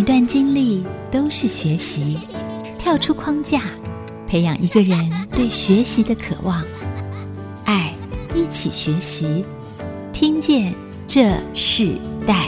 一段经历都是学习，跳出框架，培养一个人对学习的渴望。爱，一起学习，听见这世代。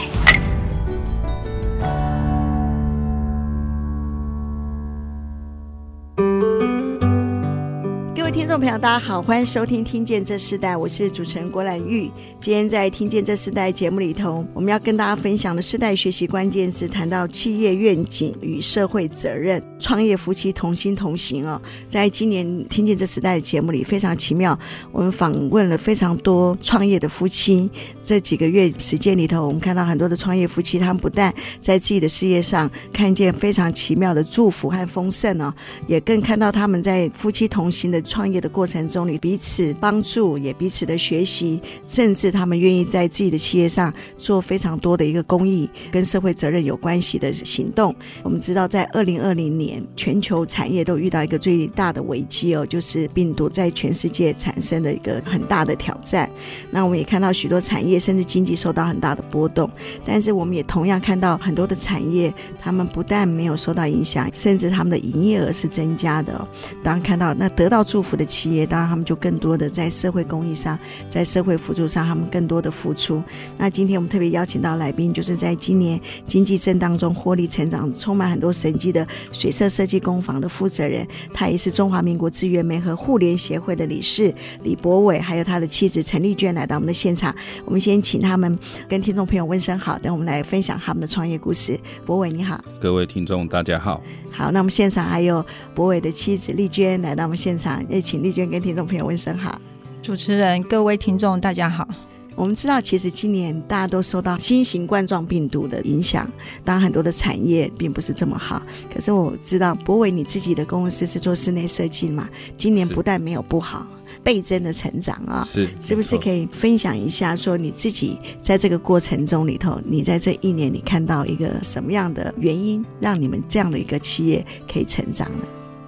朋友，大家好，欢迎收听《听见这世代》，我是主持人郭兰玉。今天在《听见这世代》节目里头，我们要跟大家分享的世代学习关键词，谈到企业愿景与社会责任，创业夫妻同心同行哦。在今年《听见这时代》的节目里，非常奇妙，我们访问了非常多创业的夫妻。这几个月时间里头，我们看到很多的创业夫妻，他们不但在自己的事业上看见非常奇妙的祝福和丰盛哦，也更看到他们在夫妻同行的创业。的过程中，你彼此帮助，也彼此的学习，甚至他们愿意在自己的企业上做非常多的一个公益跟社会责任有关系的行动。我们知道，在二零二零年，全球产业都遇到一个最大的危机哦，就是病毒在全世界产生的一个很大的挑战。那我们也看到许多产业甚至经济受到很大的波动，但是我们也同样看到很多的产业，他们不但没有受到影响，甚至他们的营业额是增加的。当看到那得到祝福的。企业当然，他们就更多的在社会公益上，在社会辅助上，他们更多的付出。那今天我们特别邀请到来宾，就是在今年经济震荡中获利成长、充满很多神迹的水生色设计工坊的负责人，他也是中华民国资源媒和互联协会的理事李博伟，还有他的妻子陈丽娟来到我们的现场。我们先请他们跟听众朋友问声好，等我们来分享他们的创业故事。博伟你好，各位听众大家好。好，那我们现场还有博伟的妻子丽娟来到我们现场，也请丽娟跟听众朋友问声好。主持人、各位听众，大家好。我们知道，其实今年大家都受到新型冠状病毒的影响，当然很多的产业并不是这么好。可是我知道，柏伟你自己的公司是做室内设计嘛，今年不但没有不好。倍增的成长啊，是是不是可以分享一下？说你自己在这个过程中里头，你在这一年你看到一个什么样的原因，让你们这样的一个企业可以成长呢？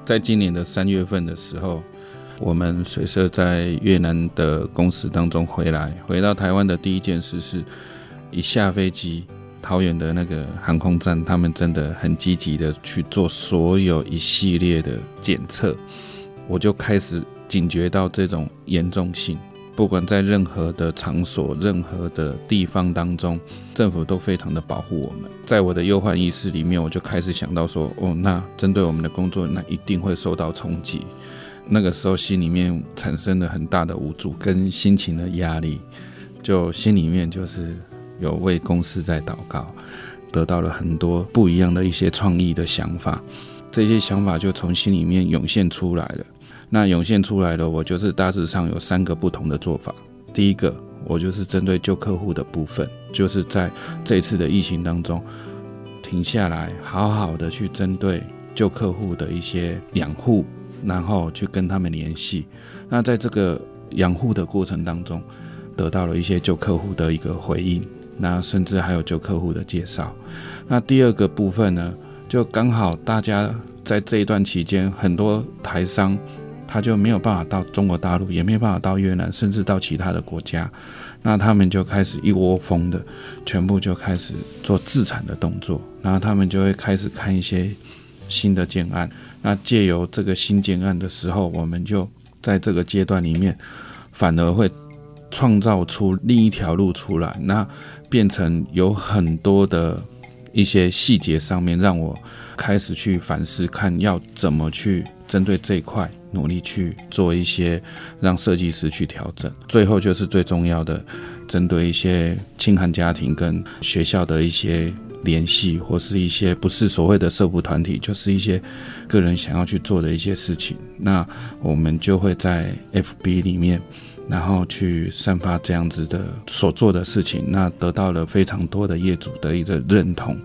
在今年的三月份的时候，我们水社在越南的公司当中回来，回到台湾的第一件事是，一下飞机，桃园的那个航空站，他们真的很积极的去做所有一系列的检测，我就开始。警觉到这种严重性，不管在任何的场所、任何的地方当中，政府都非常的保护我们。在我的忧患意识里面，我就开始想到说，哦，那针对我们的工作，那一定会受到冲击。那个时候，心里面产生了很大的无助跟心情的压力，就心里面就是有为公司在祷告，得到了很多不一样的一些创意的想法。这些想法就从心里面涌现出来了。那涌现出来的，我就是大致上有三个不同的做法。第一个，我就是针对旧客户的部分，就是在这次的疫情当中停下来，好好的去针对旧客户的一些养护，然后去跟他们联系。那在这个养护的过程当中，得到了一些旧客户的一个回应，那甚至还有旧客户的介绍。那第二个部分呢，就刚好大家在这一段期间，很多台商。他就没有办法到中国大陆，也没有办法到越南，甚至到其他的国家。那他们就开始一窝蜂的，全部就开始做自产的动作。然后他们就会开始看一些新的建案。那借由这个新建案的时候，我们就在这个阶段里面，反而会创造出另一条路出来。那变成有很多的一些细节上面，让我开始去反思，看要怎么去针对这一块。努力去做一些让设计师去调整，最后就是最重要的，针对一些清寒家庭跟学校的一些联系，或是一些不是所谓的社福团体，就是一些个人想要去做的一些事情，那我们就会在 FB 里面，然后去散发这样子的所做的事情，那得到了非常多的业主的一个认同。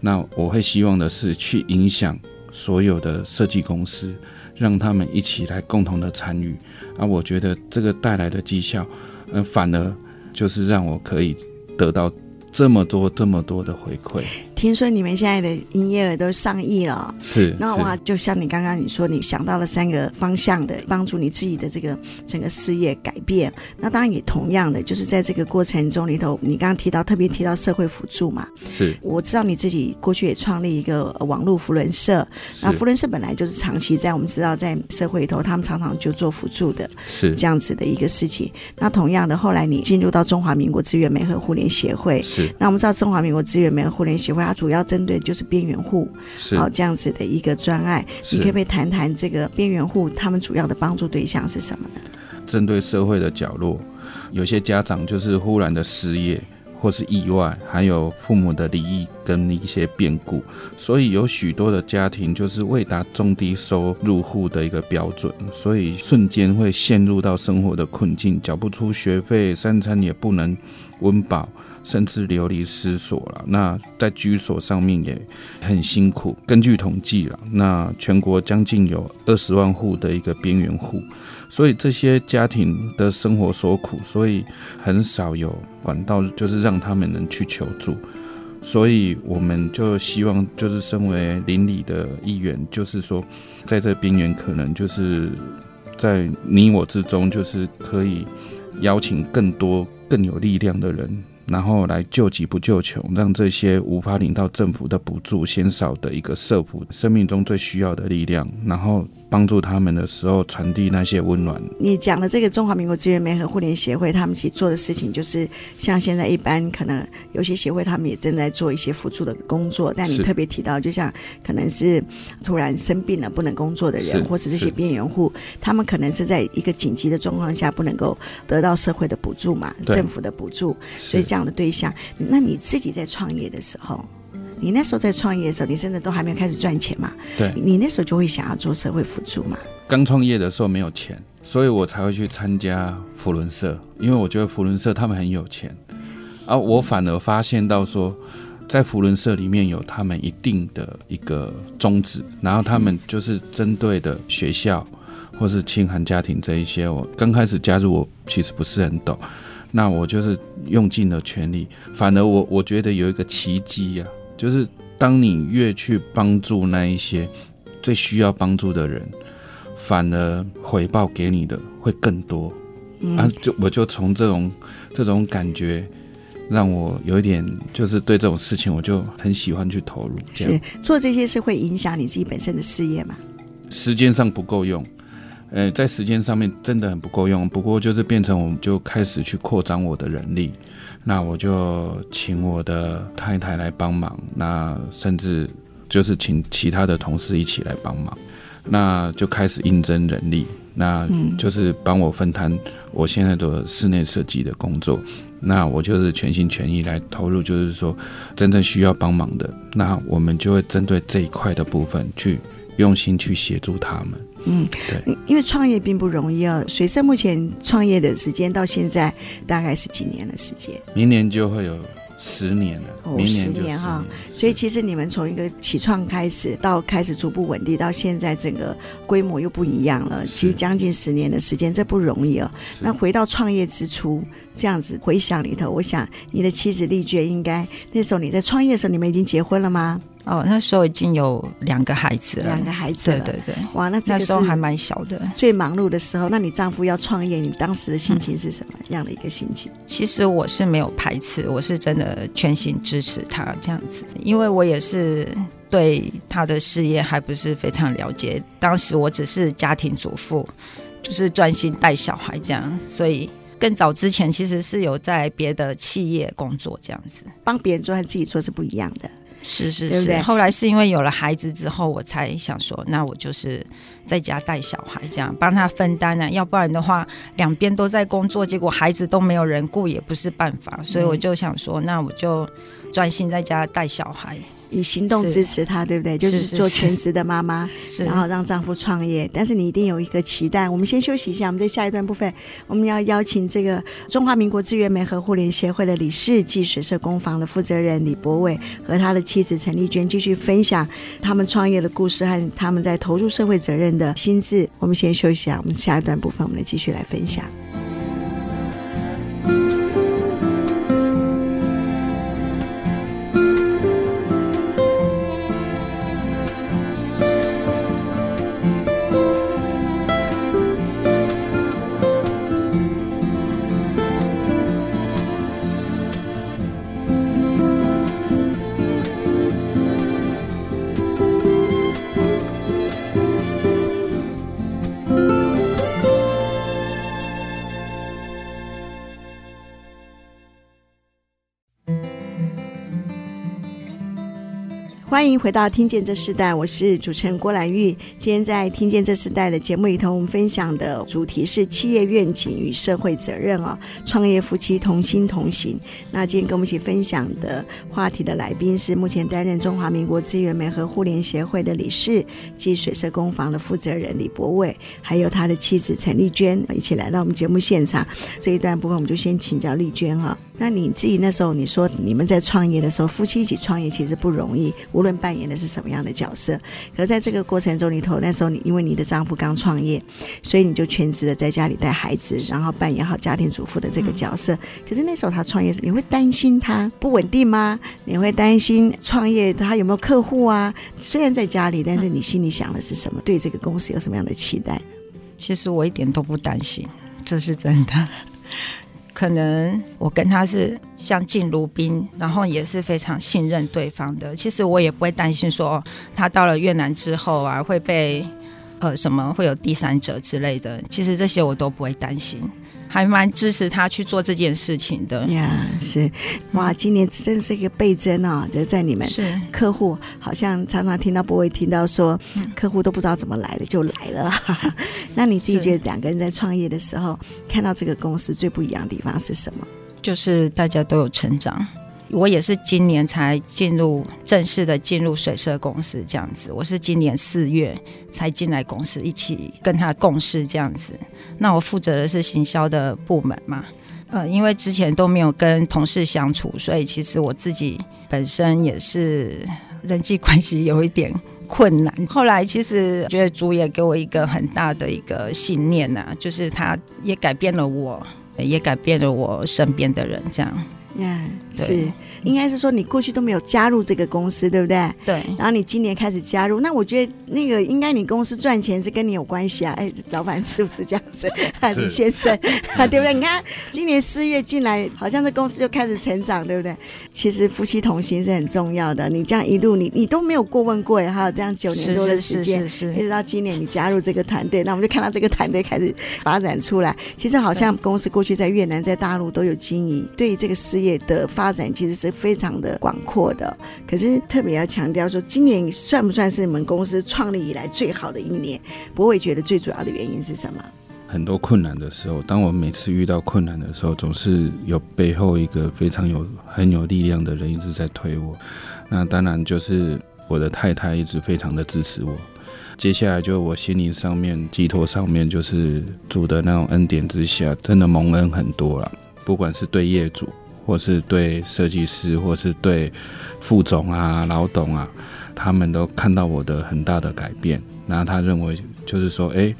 那我会希望的是去影响所有的设计公司。让他们一起来共同的参与，啊，我觉得这个带来的绩效，嗯、反而就是让我可以得到这么多这么多的回馈。听说你们现在的营业额都上亿了，是。那哇，就像你刚刚你说，你想到了三个方向的帮助你自己的这个整个事业改变。那当然也同样的，就是在这个过程中里头，你刚刚提到特别提到社会辅助嘛，是。我知道你自己过去也创立一个网络扶轮社，那扶轮社本来就是长期在我们知道在社会里头，他们常常就做辅助的，是这样子的一个事情。那同样的，后来你进入到中华民国资源媒合互联协会，是。那我们知道中华民国资源媒合互联协会。它主要针对就是边缘户，好这样子的一个专案，你可不可以谈谈这个边缘户他们主要的帮助对象是什么呢？针对社会的角落，有些家长就是忽然的失业或是意外，还有父母的离异跟一些变故，所以有许多的家庭就是未达中低收入户的一个标准，所以瞬间会陷入到生活的困境，缴不出学费，三餐也不能温饱。甚至流离失所了。那在居所上面也很辛苦。根据统计了，那全国将近有二十万户的一个边缘户，所以这些家庭的生活所苦，所以很少有管道，就是让他们能去求助。所以我们就希望，就是身为邻里的一员，就是说，在这边缘，可能就是在你我之中，就是可以邀请更多更有力量的人。然后来救急不救穷，让这些无法领到政府的补助、先少的一个社福生命中最需要的力量，然后。帮助他们的时候，传递那些温暖。你讲的这个中华民国资源媒合互联协会，他们其实做的事情，就是像现在一般可能有些协会，他们也正在做一些辅助的工作。但你特别提到，就像可能是突然生病了不能工作的人，是或是这些边缘户，他们可能是在一个紧急的状况下不能够得到社会的补助嘛，政府的补助，所以这样的对象，那你自己在创业的时候。你那时候在创业的时候，你甚至都还没有开始赚钱嘛？对，你那时候就会想要做社会辅助嘛？刚创业的时候没有钱，所以我才会去参加福伦社，因为我觉得福伦社他们很有钱，而我反而发现到说，在福伦社里面有他们一定的一个宗旨，然后他们就是针对的学校或是清寒家庭这一些。我刚开始加入，我其实不是很懂，那我就是用尽了全力，反而我我觉得有一个奇迹呀。就是当你越去帮助那一些最需要帮助的人，反而回报给你的会更多。嗯、啊，就我就从这种这种感觉，让我有一点就是对这种事情，我就很喜欢去投入。是做这些事会影响你自己本身的事业吗？时间上不够用，呃，在时间上面真的很不够用。不过就是变成我们就开始去扩张我的人力。那我就请我的太太来帮忙，那甚至就是请其他的同事一起来帮忙，那就开始应征人力，那就是帮我分摊我现在的室内设计的工作，那我就是全心全意来投入，就是说真正需要帮忙的，那我们就会针对这一块的部分去用心去协助他们。嗯，对，因为创业并不容易啊。水生目前创业的时间到现在大概是几年的时间？明年就会有十年了，哦，十年哈。所以其实你们从一个起创开始，到开始逐步稳定，到现在整个规模又不一样了。其实将近十年的时间，这不容易啊。那回到创业之初，这样子回想里头，我想你的妻子丽娟应该那时候你在创业的时候，你们已经结婚了吗？哦，那时候已经有两个孩子了，两个孩子了，对对对，哇，那那时候还蛮小的，最忙碌的时候。那你丈夫要创业，你当时的心情是什么样的一个心情？嗯，其实我是没有排斥，我是真的全心支持他这样子，因为我也是对他的事业还不是非常了解。当时我只是家庭主妇，就是专心带小孩这样，所以更早之前其实是有在别的企业工作这样子，帮别人做和自己做是不一样的。是是是，对对，后来是因为有了孩子之后，我才想说，那我就是在家带小孩，这样帮他分担啊，要不然的话，两边都在工作，结果孩子都没有人顾，也不是办法，所以我就想说，那我就专心在家带小孩。以行动支持她，对不对？就是做全职的妈妈，是然后让丈夫创业。但是你一定有一个期待。我们先休息一下，我们在下一段部分，我们要邀请这个中华民国资源媒合互联协会的理事暨水社工坊的负责人李博伟和他的妻子陈丽娟继续分享他们创业的故事和他们在投入社会责任的心智。我们先休息一下，我们下一段部分我们来继续来分享。欢迎回到《听见这世代》，我是主持人郭兰玉。今天在《听见这世代》的节目里头，我们分享的主题是企业愿景与社会责任哦，创业夫妻同心同行。那今天跟我们一起分享的话题的来宾是目前担任中华民国资源媒和互联协会的理事及水社工坊的负责人李博伟，还有他的妻子陈丽娟，一起来到我们节目现场。这一段部分，我们就先请教丽娟哈。那你自己那时候你说你们在创业的时候，夫妻一起创业其实不容易。无论扮演的是什么样的角色，可在这个过程中里头，那时候你因为你的丈夫刚创业，所以你就全职的在家里带孩子，然后扮演好家庭主妇的这个角色。可是那时候他创业时，你会担心他不稳定吗？你会担心创业他有没有客户啊？虽然在家里，但是你心里想的是什么？对这个公司有什么样的期待？其实我一点都不担心，这是真的。可能我跟他是相敬如宾，然后也是非常信任对方的。其实我也不会担心说他到了越南之后啊会被呃什么会有第三者之类的。其实这些我都不会担心。还蛮支持他去做这件事情的呀，yeah, 是哇，今年真是一个倍增啊！就在你们是客户，好像常常听到不会听到说，客户都不知道怎么来的就来了。那你自己觉得两个人在创业的时候，看到这个公司最不一样的地方是什么？就是大家都有成长。我也是今年才进入正式的进入水社公司这样子，我是今年四月才进来公司，一起跟他共事这样子。那我负责的是行销的部门嘛，呃，因为之前都没有跟同事相处，所以其实我自己本身也是人际关系有一点困难。后来其实觉得主也给我一个很大的一个信念呐、啊，就是他也改变了我，也改变了我身边的人这样。呀，yeah, 是，应该是说你过去都没有加入这个公司，对不对？对。然后你今年开始加入，那我觉得那个应该你公司赚钱是跟你有关系啊。哎，老板是不是这样子？是李先生，对不对？你看今年四月进来，好像这公司就开始成长，对不对？其实夫妻同心是很重要的。你这样一路你你都没有过问过，还有这样九年多的时间，一直到今年你加入这个团队，那我们就看到这个团队开始发展出来。其实好像公司过去在越南、在大陆都有经营，对于这个事业。的发展其实是非常的广阔的，可是特别要强调说，今年算不算是你们公司创立以来最好的一年？柏纬觉得最主要的原因是什么？很多困难的时候，当我每次遇到困难的时候，总是有背后一个非常有很有力量的人一直在推我。那当然就是我的太太一直非常的支持我。接下来就我心灵上面寄托上面，就是主的那种恩典之下，真的蒙恩很多了，不管是对业主。或是对设计师，或是对副总啊、老董啊，他们都看到我的很大的改变。然后他认为，就是说，哎，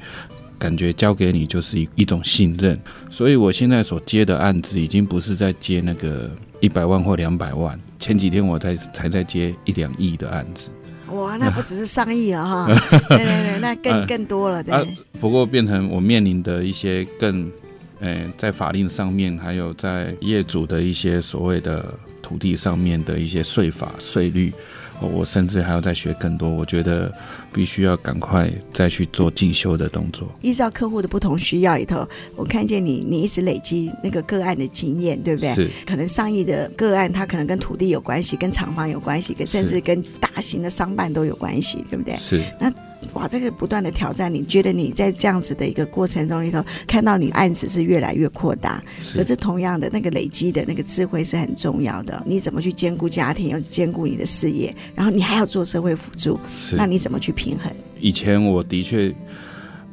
感觉交给你就是一一种信任。所以我现在所接的案子，已经不是在接那个一百万或两百万。前几天我才才在接一两亿的案子。哇，那不只是上亿了哈！对对对，那更更多了。对、啊。不过变成我面临的一些更。诶，在法令上面，还有在业主的一些所谓的土地上面的一些税法税率，我甚至还要再学更多。我觉得必须要赶快再去做进修的动作。依照客户的不同需要里头，我看见你，你一直累积那个个案的经验，对不对？是。可能上亿的个案，它可能跟土地有关系，跟厂房有关系，跟甚至跟大型的商办都有关系，对不对？是。那。哇，这个不断的挑战，你觉得你在这样子的一个过程中里头，看到你案子是越来越扩大，是可是同样的那个累积的那个智慧是很重要的。你怎么去兼顾家庭，要兼顾你的事业，然后你还要做社会辅助，那你怎么去平衡？以前我的确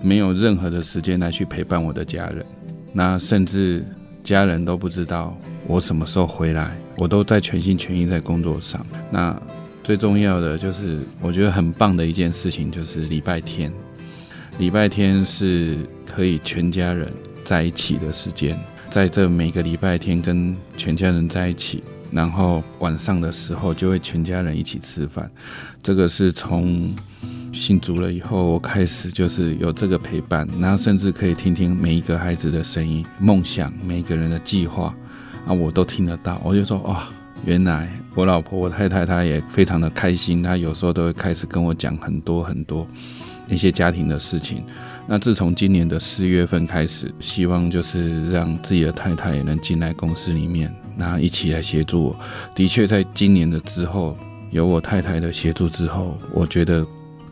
没有任何的时间来去陪伴我的家人，那甚至家人都不知道我什么时候回来，我都在全心全意在工作上。那最重要的就是，我觉得很棒的一件事情就是礼拜天。礼拜天是可以全家人在一起的时间，在这每个礼拜天跟全家人在一起，然后晚上的时候就会全家人一起吃饭。这个是从信主了以后，我开始就是有这个陪伴，然后甚至可以听听每一个孩子的声音、梦想、每一个人的计划啊，我都听得到。我就说哇。原来我老婆、我太太她也非常的开心，她有时候都会开始跟我讲很多很多一些家庭的事情。那自从今年的四月份开始，希望就是让自己的太太也能进来公司里面，那一起来协助我。的确，在今年的之后，有我太太的协助之后，我觉得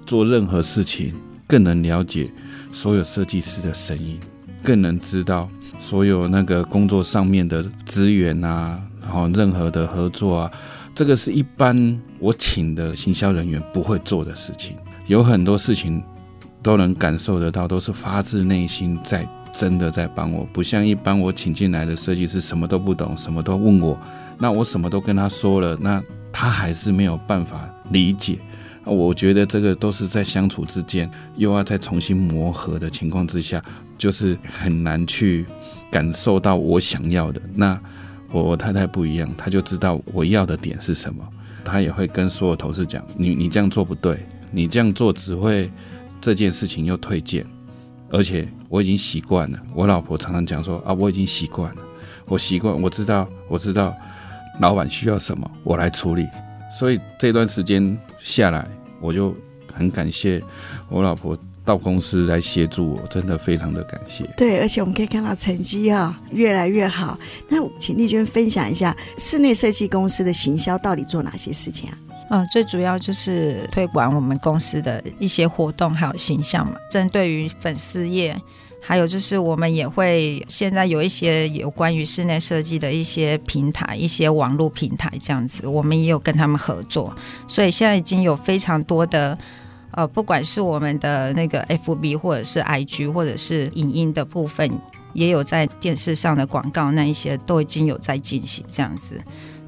做任何事情更能了解所有设计师的声音，更能知道所有那个工作上面的资源啊，然后任何的合作啊，这个是一般我请的行销人员不会做的事情。有很多事情都能感受得到，都是发自内心在真的在帮我，不像一般我请进来的设计师什么都不懂，什么都问我，那我什么都跟他说了，那他还是没有办法理解。我觉得这个都是在相处之间，又要再重新磨合的情况之下，就是很难去感受到我想要的。那我太太不一样，她就知道我要的点是什么，她也会跟所有同事讲：你你这样做不对。你这样做只会这件事情又退件，而且我已经习惯了。我老婆常常讲说啊，我已经习惯了，我习惯，我知道，我知道老板需要什么，我来处理。所以这段时间下来，我就很感谢我老婆到公司来协助我，真的非常的感谢。对，而且我们可以看到成绩啊越来越好。那请丽娟分享一下室内设计公司的行销到底做哪些事情啊？嗯，最主要就是推广我们公司的一些活动，还有形象嘛。针对于粉丝业，还有就是我们也会现在有一些有关于室内设计的一些平台，一些网络平台这样子，我们也有跟他们合作。所以现在已经有非常多的，呃，不管是我们的那个 FB 或者是 IG 或者是影音的部分，也有在电视上的广告，那一些都已经有在进行这样子。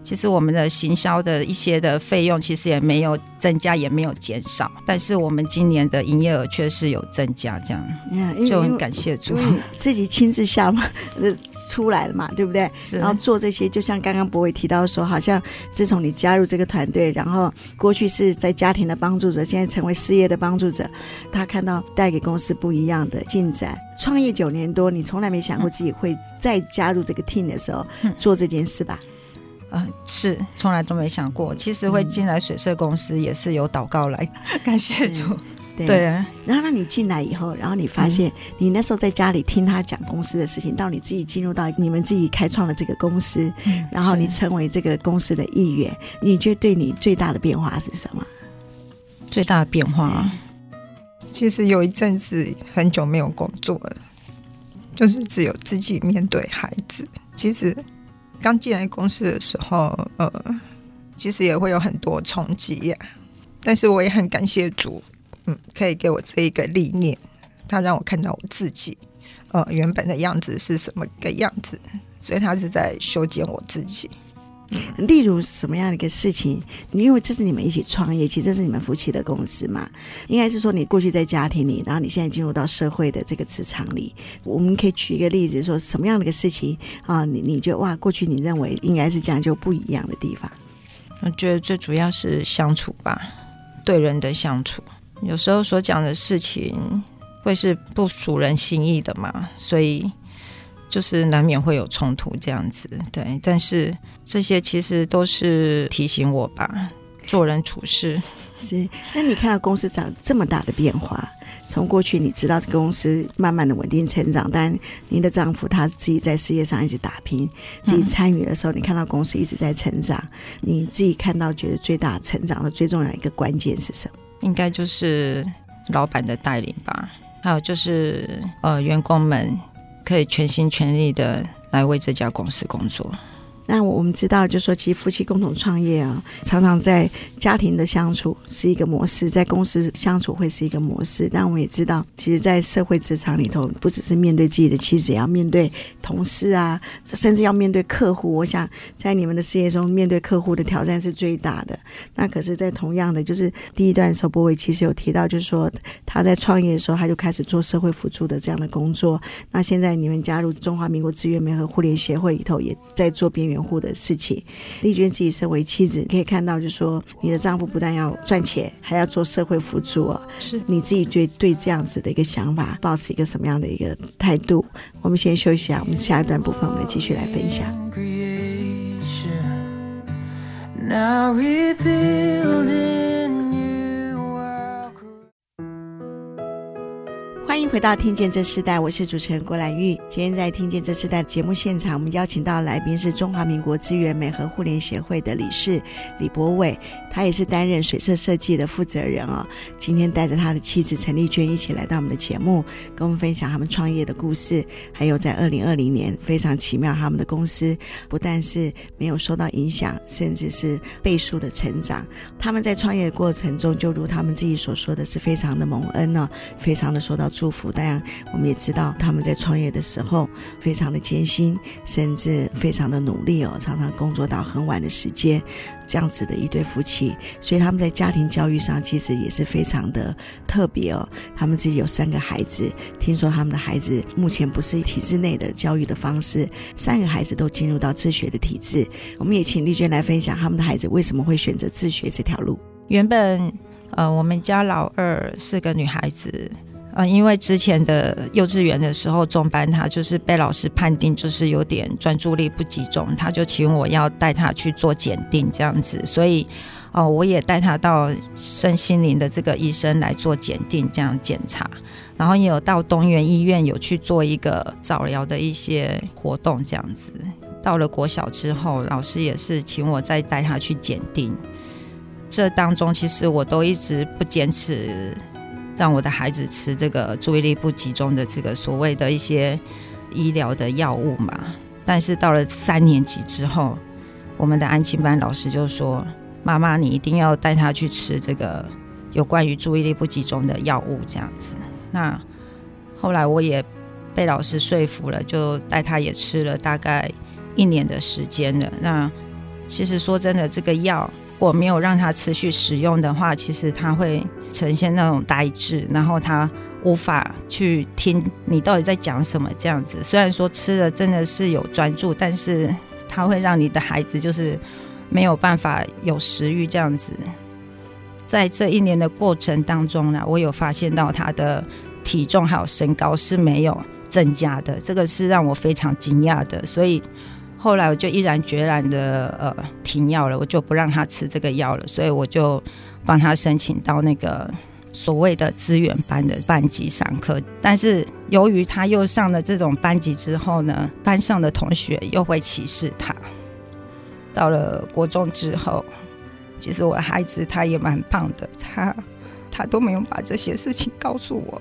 其实我们的行销的一些的费用其实也没有增加，也没有减少，但是我们今年的营业额却是有增加，这样就很感谢主。自己亲自下嘛，出来了嘛，对不对？是。然后做这些，就像刚刚博伟提到说，好像自从你加入这个团队，然后过去是在家庭的帮助者，现在成为事业的帮助者，他看到带给公司不一样的进展。创业九年多，你从来没想过自己会再加入这个 team 的时候做这件事吧？嗯，是从来都没想过。其实会进来水社公司也是有祷告来，嗯、感谢主。对，对啊。然后让你进来以后，然后你发现你那时候在家里听他讲公司的事情，嗯、到你自己进入到你们自己开创了这个公司，嗯、然后你成为这个公司的一员，你觉得对你最大的变化是什么？最大的变化，其实有一阵子很久没有工作了，就是只有自己面对孩子。其实。刚进来公司的时候，呃，其实也会有很多冲击呀。但是我也很感谢主，嗯，可以给我这一个历练，他让我看到我自己，呃，原本的样子是什么个样子，所以他是在修剪我自己。例如什么样的一个事情？因为这是你们一起创业，其实这是你们夫妻的公司嘛。应该是说你过去在家庭里，然后你现在进入到社会的这个职场里。我们可以举一个例子，说什么样的一个事情啊？你你觉得哇，过去你认为应该是这样就不一样的地方？我觉得最主要是相处吧，对人的相处。有时候所讲的事情会是不属人心意的嘛，所以。就是难免会有冲突这样子，对，但是这些其实都是提醒我吧，做人处事是。那你看到公司长这么大的变化，从过去你知道这个公司慢慢的稳定成长，但您的丈夫他自己在事业上一直打拼，自己参与的时候，你看到公司一直在成长，你自己看到觉得最大成长的最重要的一个关键是什么？应该就是老板的带领吧，还有就是呃员工们。可以全心全力的来为这家公司工作。那我们知道，就说其实夫妻共同创业啊，常常在家庭的相处是一个模式，在公司相处会是一个模式。但我们也知道，其实，在社会职场里头，不只是面对自己的妻子，也要面对同事啊，甚至要面对客户。我想，在你们的事业中，面对客户的挑战是最大的。那可是，在同样的，就是第一段的时候，波伟其实有提到，就是说他在创业的时候，他就开始做社会辅助的这样的工作。那现在你们加入中华民国资源媒合互联协会里头，也在做边缘。维护的事情，丽娟自己身为妻子，可以看到，就是说你的丈夫不但要赚钱，还要做社会辅助啊。是你自己对对这样子的一个想法，保持一个什么样的一个态度？我们先休息一下，我们下一段部分，我们继续来分享。欢迎回到《听见这时代》，我是主持人郭兰玉。今天在《听见这时代》节目现场，我们邀请到来宾是中华民国资源美和互联协会的理事李博伟，他也是担任水色设计的负责人、哦。今天带着他的妻子陈丽娟一起来到我们的节目，跟我们分享他们创业的故事，还有在二零二零年非常奇妙，他们的公司不但是没有受到影响，甚至是倍数的成长。他们在创业的过程中，就如他们自己所说的是非常的蒙恩呢、哦，非常的受到。祝福。当然，我们也知道他们在创业的时候非常的艰辛，甚至非常的努力哦，常常工作到很晚的时间。这样子的一对夫妻，所以他们在家庭教育上其实也是非常的特别哦。他们自己有三个孩子，听说他们的孩子目前不是体制内的教育的方式，三个孩子都进入到自学的体制。我们也请丽娟来分享他们的孩子为什么会选择自学这条路。原本，呃，我们家老二是个女孩子。啊，因为之前的幼稚园的时候，中班他就是被老师判定就是有点专注力不集中，他就请我要带他去做检定这样子，所以哦，我也带他到身心灵的这个医生来做检定这样检查，然后也有到东园医院有去做一个早疗的一些活动这样子。到了国小之后，老师也是请我再带他去检定，这当中其实我都一直不坚持。让我的孩子吃这个注意力不集中的这个所谓的一些医疗的药物嘛，但是到了三年级之后，我们的安亲班老师就说：“妈妈，你一定要带他去吃这个有关于注意力不集中的药物。”这样子。那后来我也被老师说服了，就带他也吃了大概一年的时间了。那其实说真的，这个药。果没有让他持续使用的话，其实他会呈现那种呆滞，然后他无法去听你到底在讲什么这样子。虽然说吃了真的是有专注，但是他会让你的孩子就是没有办法有食欲这样子。在这一年的过程当中呢，我有发现到他的体重还有身高是没有增加的，这个是让我非常惊讶的，所以。后来我就毅然决然的呃停药了，我就不让他吃这个药了，所以我就帮他申请到那个所谓的资源班的班级上课。但是由于他又上了这种班级之后呢，班上的同学又会歧视他。到了国中之后，其实我的孩子他也蛮棒的，他他都没有把这些事情告诉我。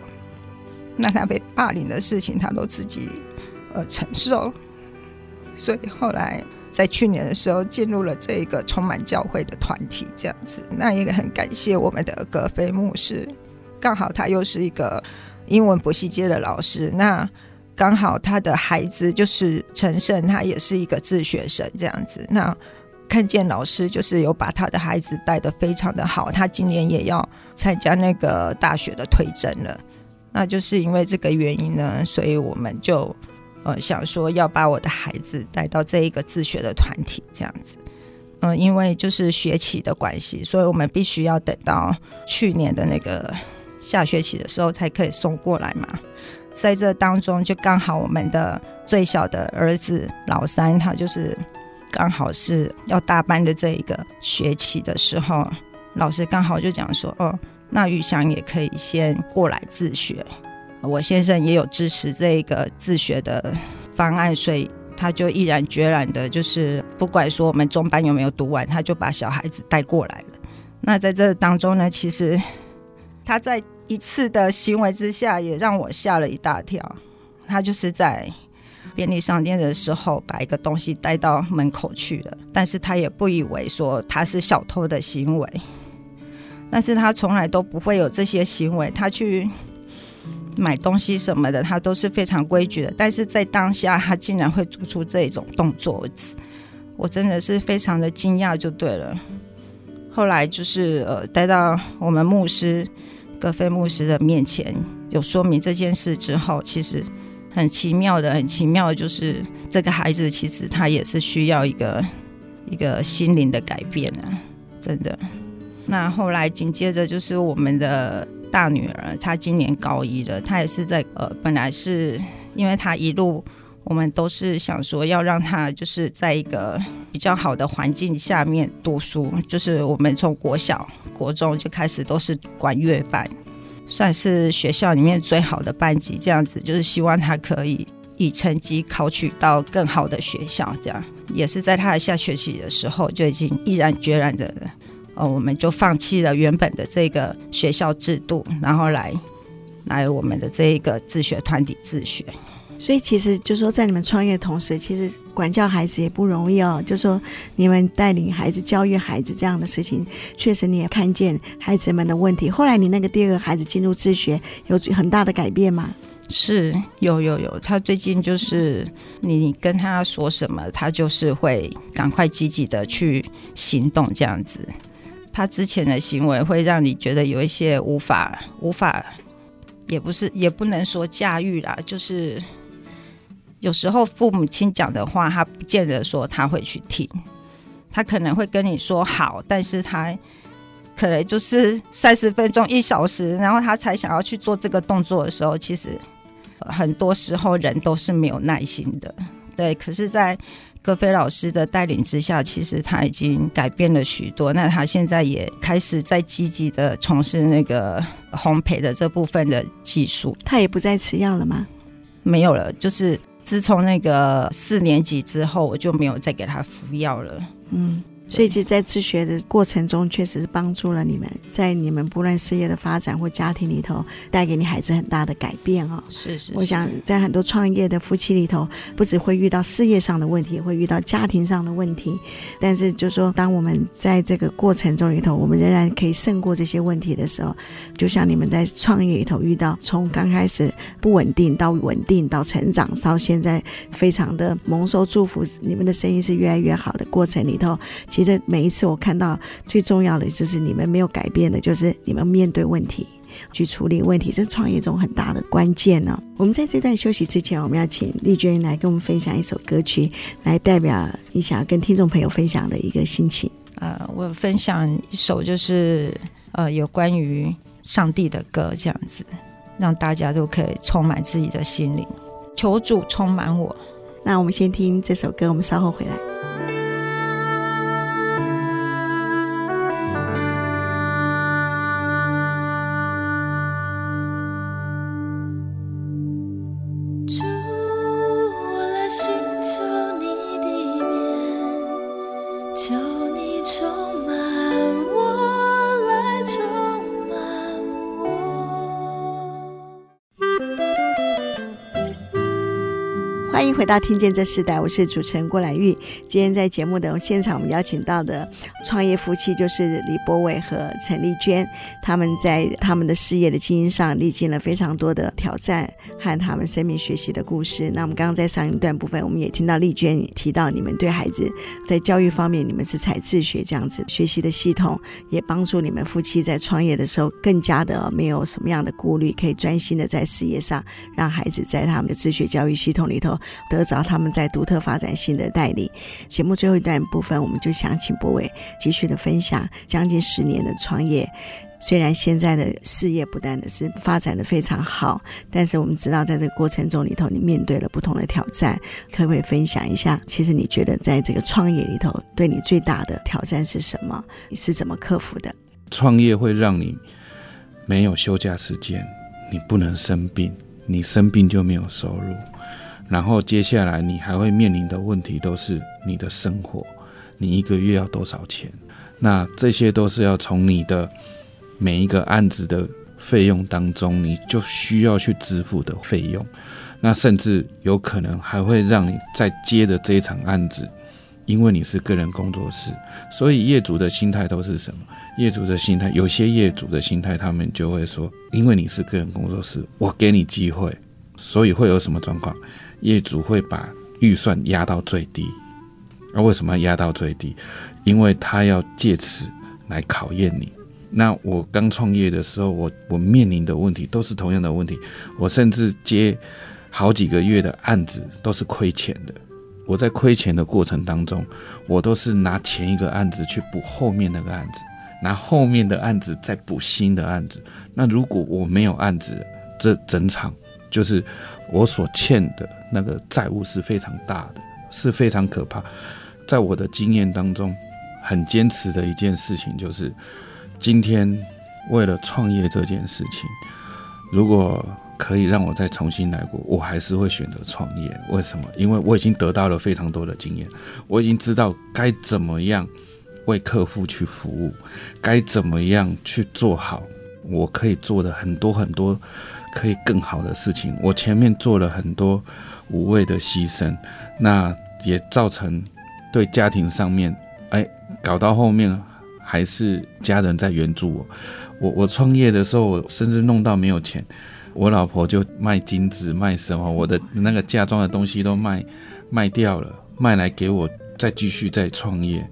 那他被霸凌的事情，他都自己呃承受。所以后来在去年的时候进入了这一个充满教会的团体，这样子，那也很感谢我们的葛菲牧师，刚好他又是一个英文补习街的老师，那刚好他的孩子就是陈胜，他也是一个自学生，这样子，那看见老师就是有把他的孩子带得非常的好，他今年也要参加那个大学的推甄了，那就是因为这个原因呢，所以我们就。呃，想说要把我的孩子带到这一个自学的团体这样子，嗯、因为就是学期的关系，所以我们必须要等到去年的那个下学期的时候才可以送过来嘛。在这当中，就刚好我们的最小的儿子老三，他就是刚好是要大班的这一个学期的时候，老师刚好就讲说，哦，那玉祥也可以先过来自学。我先生也有支持这一个自学的方案，所以他就毅然决然的，就是不管说我们中班有没有读完，他就把小孩子带过来了。那在这当中呢，其实他在一次的行为之下，也让我吓了一大跳。他就是在便利商店的时候，把一个东西带到门口去了，但是他也不以为说他是小偷的行为，但是他从来都不会有这些行为，他去。买东西什么的，他都是非常规矩的。但是在当下，他竟然会做出这种动作，我真的是非常的惊讶，就对了。后来就是呃，带到我们牧师葛菲牧师的面前，有说明这件事之后，其实很奇妙的，很奇妙就是这个孩子其实他也是需要一个一个心灵的改变啊，真的。那后来紧接着就是我们的。大女儿她今年高一了，她也是在呃，本来是因为她一路我们都是想说要让她就是在一个比较好的环境下面读书，就是我们从国小、国中就开始都是管乐班，算是学校里面最好的班级，这样子就是希望她可以以成绩考取到更好的学校。这样也是在她的下学期的时候就已经毅然决然的，呃，我们就放弃了原本的这个学校制度，然后来来我们的这一个自学团体自学。所以其实就是说，在你们创业的同时，其实管教孩子也不容易哦。就是说，你们带领孩子、教育孩子这样的事情，确实你也看见孩子们的问题。后来你那个第二个孩子进入自学，有很大的改变吗？是有有有，他最近就是你跟他说什么，他就是会赶快积极的去行动这样子。他之前的行为会让你觉得有一些无法无法，也不是也不能说驾驭啦，就是。有时候父母亲讲的话，他不见得说他会去听，他可能会跟你说好，但是他可能就是三十分钟、一小时，然后他才想要去做这个动作的时候，其实很多时候人都是没有耐心的。对，可是，在格菲老师的带领之下，其实他已经改变了许多。那他现在也开始在积极的从事那个烘焙的这部分的技术。他也不再吃药了吗？没有了，就是。自从那个四年级之后，我就没有再给他服药了。嗯。所以，其实，在自学的过程中，确实是帮助了你们，在你们不论事业的发展或家庭里头，带给你孩子很大的改变哦。是是，是。我想，在很多创业的夫妻里头，不只会遇到事业上的问题，会遇到家庭上的问题。但是，就说当我们在这个过程中里头，我们仍然可以胜过这些问题的时候，就像你们在创业里头遇到，从刚开始不稳定到稳定到成长，到现在非常的蒙受祝福，你们的生意是越来越好的过程里头。其实每一次我看到最重要的就是你们没有改变的，就是你们面对问题去处理问题，这是创业中很大的关键呢。我们在这段休息之前，我们要请丽娟来跟我们分享一首歌曲，来代表你想要跟听众朋友分享的一个心情。呃，我分享一首就是呃有关于上帝的歌，这样子让大家都可以充满自己的心灵，求主充满我。那我们先听这首歌，我们稍后回来。回到听见这时代，我是主持人郭兰玉。今天在节目的现场，我们邀请到的创业夫妻就是李博伟和陈丽娟。他们在他们的事业的经营上历经了非常多的挑战和他们生命学习的故事。那我们刚刚在上一段部分，我们也听到丽娟提到，你们对孩子在教育方面，你们是采自学这样子学习的系统，也帮助你们夫妻在创业的时候更加的没有什么样的顾虑，可以专心的在事业上，让孩子在他们的自学教育系统里头。得着他们在独特发展性的带领。节目最后一段部分，我们就想请柏纬继续的分享将近十年的创业。虽然现在的事业不但的是发展的非常好，但是我们知道在这个过程中里头，你面对了不同的挑战。可不可以分享一下？其实你觉得在这个创业里头，对你最大的挑战是什么？你是怎么克服的？创业会让你没有休假时间，你不能生病，你生病就没有收入。然后接下来你还会面临的问题都是你的生活，你一个月要多少钱？那这些都是要从你的每一个案子的费用当中，你就需要去支付的费用。那甚至有可能还会让你在接的这一场案子，因为你是个人工作室，所以业主的心态都是什么？业主的心态，有些业主的心态，他们就会说：因为你是个人工作室，我给你机会，所以会有什么状况？业主会把预算压到最低，而为什么要压到最低？因为他要借此来考验你。那我刚创业的时候，我我面临的问题都是同样的问题。我甚至接好几个月的案子都是亏钱的。我在亏钱的过程当中，我都是拿前一个案子去补后面那个案子，拿后面的案子再补新的案子。那如果我没有案子，这整场就是。我所欠的那个债务是非常大的，是非常可怕。在我的经验当中，很坚持的一件事情就是，今天为了创业这件事情，如果可以让我再重新来过，我还是会选择创业。为什么？因为我已经得到了非常多的经验，我已经知道该怎么样为客户去服务，该怎么样去做好我可以做的很多很多可以更好的事情。我前面做了很多无谓的牺牲，那也造成对家庭上面，哎，搞到后面还是家人在援助我。我我创业的时候，我甚至弄到没有钱。我老婆就卖金子，卖什么？我的那个嫁妆的东西都卖卖掉了，卖来给我再继续再创业。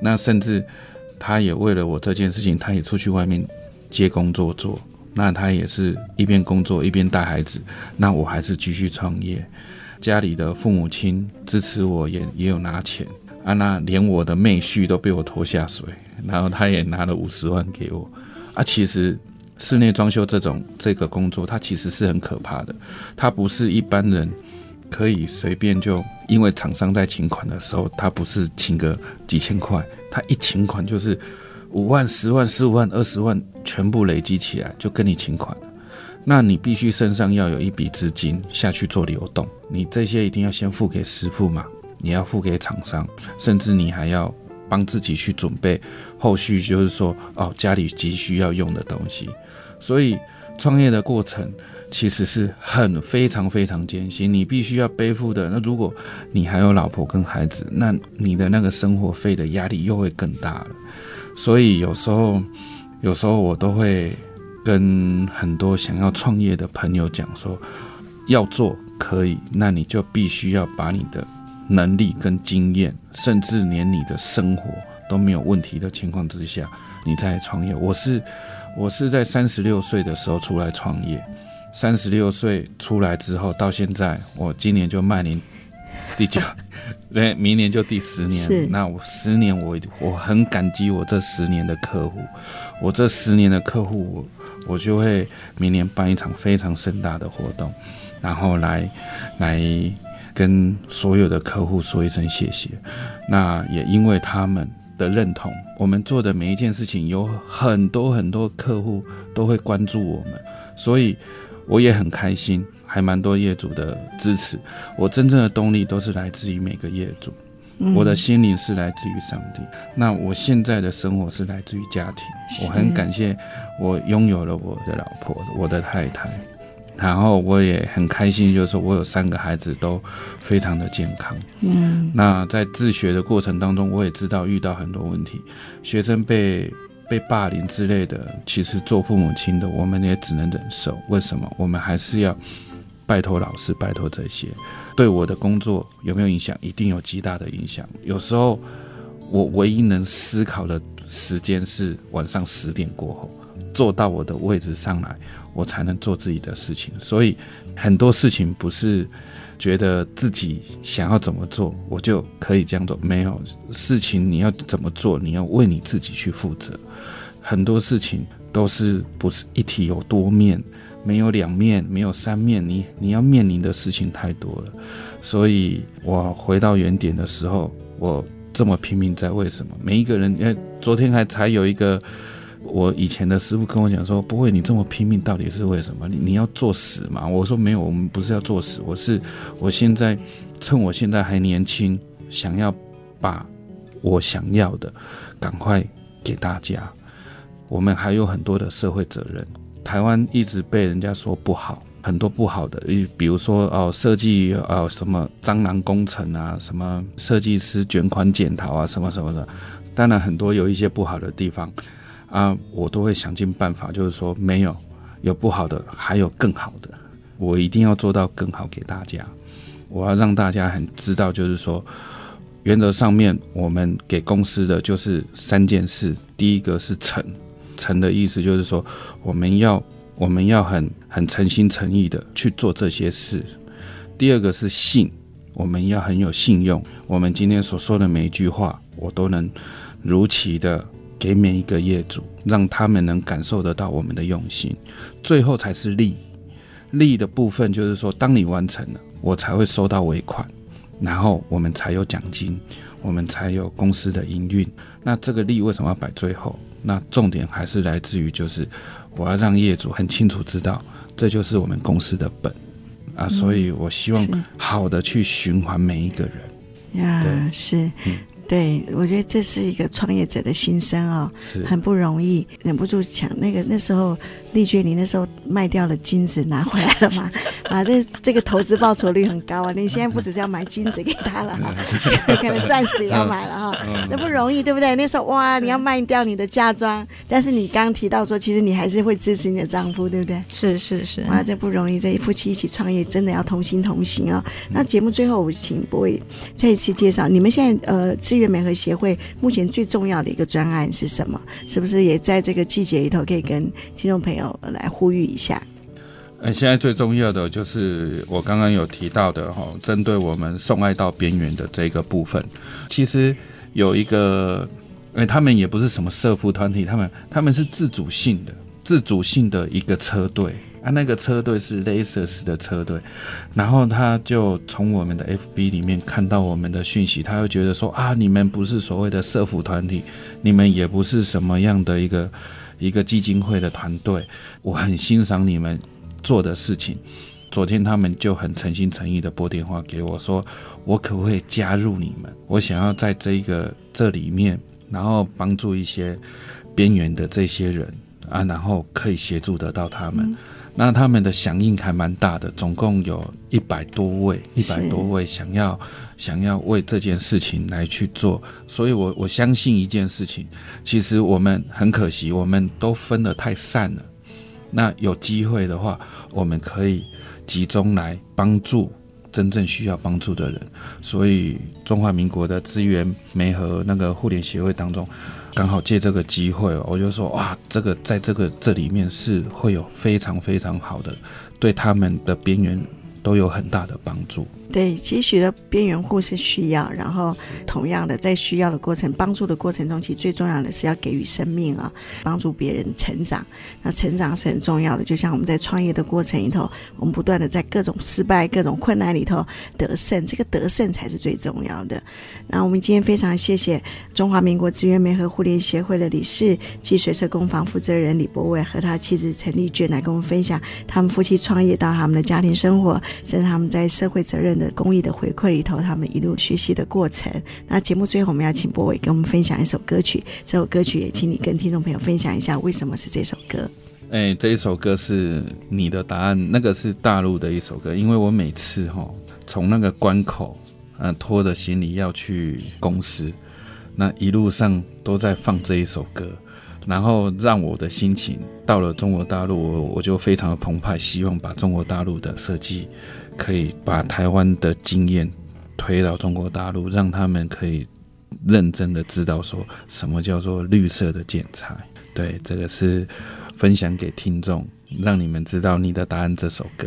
那甚至她也为了我这件事情，她也出去外面接工作做。那他也是一边工作一边带孩子。那我还是继续创业。家里的父母亲支持我也，也也有拿钱啊。那连我的妹婿都被我拖下水，然后他也拿了五十万给我啊。其实。室内装修这种这个工作，它其实是很可怕的。它不是一般人可以随便就，因为厂商在请款的时候，他不是请个几千块，他一请款就是五万、十万、十五万、二十万，全部累积起来就跟你请款。那你必须身上要有一笔资金下去做流动，你这些一定要先付给师傅嘛，你要付给厂商，甚至你还要帮自己去准备后续，就是说哦，家里急需要用的东西。所以创业的过程其实是很非常非常艰辛，你必须要背负的。那如果你还有老婆跟孩子，那你的那个生活费的压力又会更大了。所以有时候，有时候我都会跟很多想要创业的朋友讲说，要做可以，那你就必须要把你的能力跟经验，甚至连你的生活都没有问题的情况之下，你再创业。我是。我是在三十六岁的时候出来创业，三十六岁出来之后到现在，我今年就迈年第九，对，明年就第十年。是那我十年我，我我很感激我这十年的客户，我这十年的客户，我我就会明年办一场非常盛大的活动，然后来来跟所有的客户说一声谢谢。那也因为他们。的认同，我们做的每一件事情，有很多很多客户都会关注我们，所以我也很开心，还蛮多业主的支持。我真正的动力都是来自于每个业主，我的心灵是来自于上帝。那我现在的生活是来自于家庭，我很感谢我拥有了我的老婆，我的太太。然后我也很开心，就是说我有三个孩子都非常的健康。嗯，那在自学的过程当中，我也知道遇到很多问题，学生被被霸凌之类的，其实做父母亲的，我们也只能忍受。为什么？我们还是要拜托老师，拜托这些，对我的工作有没有影响？一定有极大的影响。有时候我唯一能思考的时间是晚上十点过后，坐到我的位置上来。我才能做自己的事情，所以很多事情不是觉得自己想要怎么做，我就可以这样做。没有事情你要怎么做，你要为你自己去负责。很多事情都是不是一体有多面，没有两面，没有三面，你你要面临的事情太多了。所以我回到原点的时候，我这么拼命在为什么？每一个人，因为昨天还才有一个。我以前的师傅跟我讲说：“不会，你这么拼命到底是为什么？你你要作死吗？”我说：“没有，我们不是要作死，我是我现在趁我现在还年轻，想要把我想要的赶快给大家。我们还有很多的社会责任。台湾一直被人家说不好，很多不好的，比如说哦，设计哦什么蟑螂工程啊，什么设计师卷款检讨啊，什么什么的。当然很多有一些不好的地方。”啊，我都会想尽办法，就是说没有有不好的，还有更好的，我一定要做到更好给大家。我要让大家很知道，就是说原则上面我们给公司的就是三件事。第一个是诚，诚的意思就是说我们要我们要很很诚心诚意的去做这些事。第二个是信，我们要很有信用，我们今天所说的每一句话，我都能如期的。给每一个业主，让他们能感受得到我们的用心。最后才是利，利的部分就是说，当你完成了，我才会收到尾款，然后我们才有奖金，我们才有公司的营运。那这个利为什么要摆最后？那重点还是来自于就是，我要让业主很清楚知道，这就是我们公司的本。啊，所以我希望好的去循环每一个人。呀，是。嗯。对，我觉得这是一个创业者的心声哦，是。很不容易，忍不住想那个那时候，丽娟，你那时候卖掉了金子拿回来了吗？啊，这这个投资报酬率很高啊！你现在不只是要买金子给他了哈，可能钻石也要买了哈，这不容易，对不对？那时候哇，你要卖掉你的嫁妆，但是你刚刚提到说，其实你还是会支持你的丈夫，对不对？是是是，哇，这不容易，这夫妻一起创业真的要同心同行哦。那节目最后，我请柏纬再一次介绍你们现在呃资源美和协会目前最重要的一个专案是什么？是不是也在这个季节里头可以跟听众朋友来呼吁一下？呃，现在最重要的就是我刚刚有提到的哈，针对我们送爱到边缘的这个部分，其实有一个，哎他们也不是什么社福团体，他们他们是自主性的、自主性的一个车队。啊，那个车队是 Lasers 的车队，然后他就从我们的 FB 里面看到我们的讯息，他会觉得说啊，你们不是所谓的社福团体，你们也不是什么样的一个一个基金会的团队，我很欣赏你们。做的事情，昨天他们就很诚心诚意的拨电话给我说，我可不可以加入你们？我想要在这一个这里面，然后帮助一些边缘的这些人啊，然后可以协助得到他们。那他们的响应还蛮大的，总共有一百多位，一百多位想要想要为这件事情来去做。所以我我相信一件事情，其实我们很可惜，我们都分得太散了。那有机会的话，我们可以集中来帮助真正需要帮助的人。所以中华民国的资源媒和那个互联协会当中，刚好借这个机会，我就说哇，这个在这个这里面是会有非常非常好的，对他们的边缘都有很大的帮助。对，其实许多边缘户是需要，然后同样的，在需要的过程、帮助的过程中，其实最重要的是要给予生命啊，帮助别人成长。那成长是很重要的，就像我们在创业的过程里头，我们不断的在各种失败、各种困难里头得胜，这个得胜才是最重要的。那我们今天非常谢谢中华民国资源媒合互联协会的理事及水社工坊负责人李博伟和他妻子陈丽娟来跟我们分享他们夫妻创业到他们的家庭生活，甚至他们在社会责任的公益的回馈里头，他们一路学习的过程。那节目最后，我们要请博伟跟我们分享一首歌曲。这首歌曲也请你跟听众朋友分享一下，为什么是这首歌？哎，这一首歌是你的答案，那个是大陆的一首歌。因为我每次哈从那个关口，嗯，拖着行李要去公司，那一路上都在放这一首歌，然后让我的心情到了中国大陆，我我就非常的澎湃，希望把中国大陆的设计。可以把台湾的经验推到中国大陆，让他们可以认真的知道说什么叫做绿色的建材。对，这个是分享给听众，让你们知道你的答案这首歌。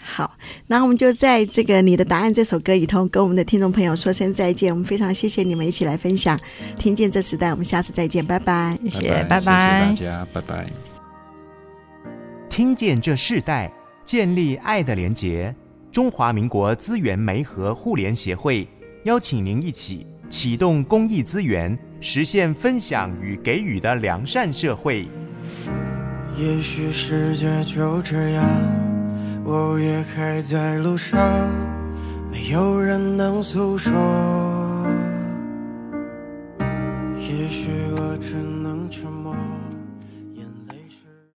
好，那我们就在这个你的答案这首歌里头，跟我们的听众朋友说声再见。我们非常谢谢你们一起来分享，听见这时代。我们下次再见，拜拜，谢谢，拜拜，谢谢大家，拜拜。听见这世代，建立爱的连结。中华民国资源媒合互联协会邀请您一起启动公益资源，实现分享与给予的良善社会。也许世界就这样，我也还在路上，没有人能诉说。也许我只能。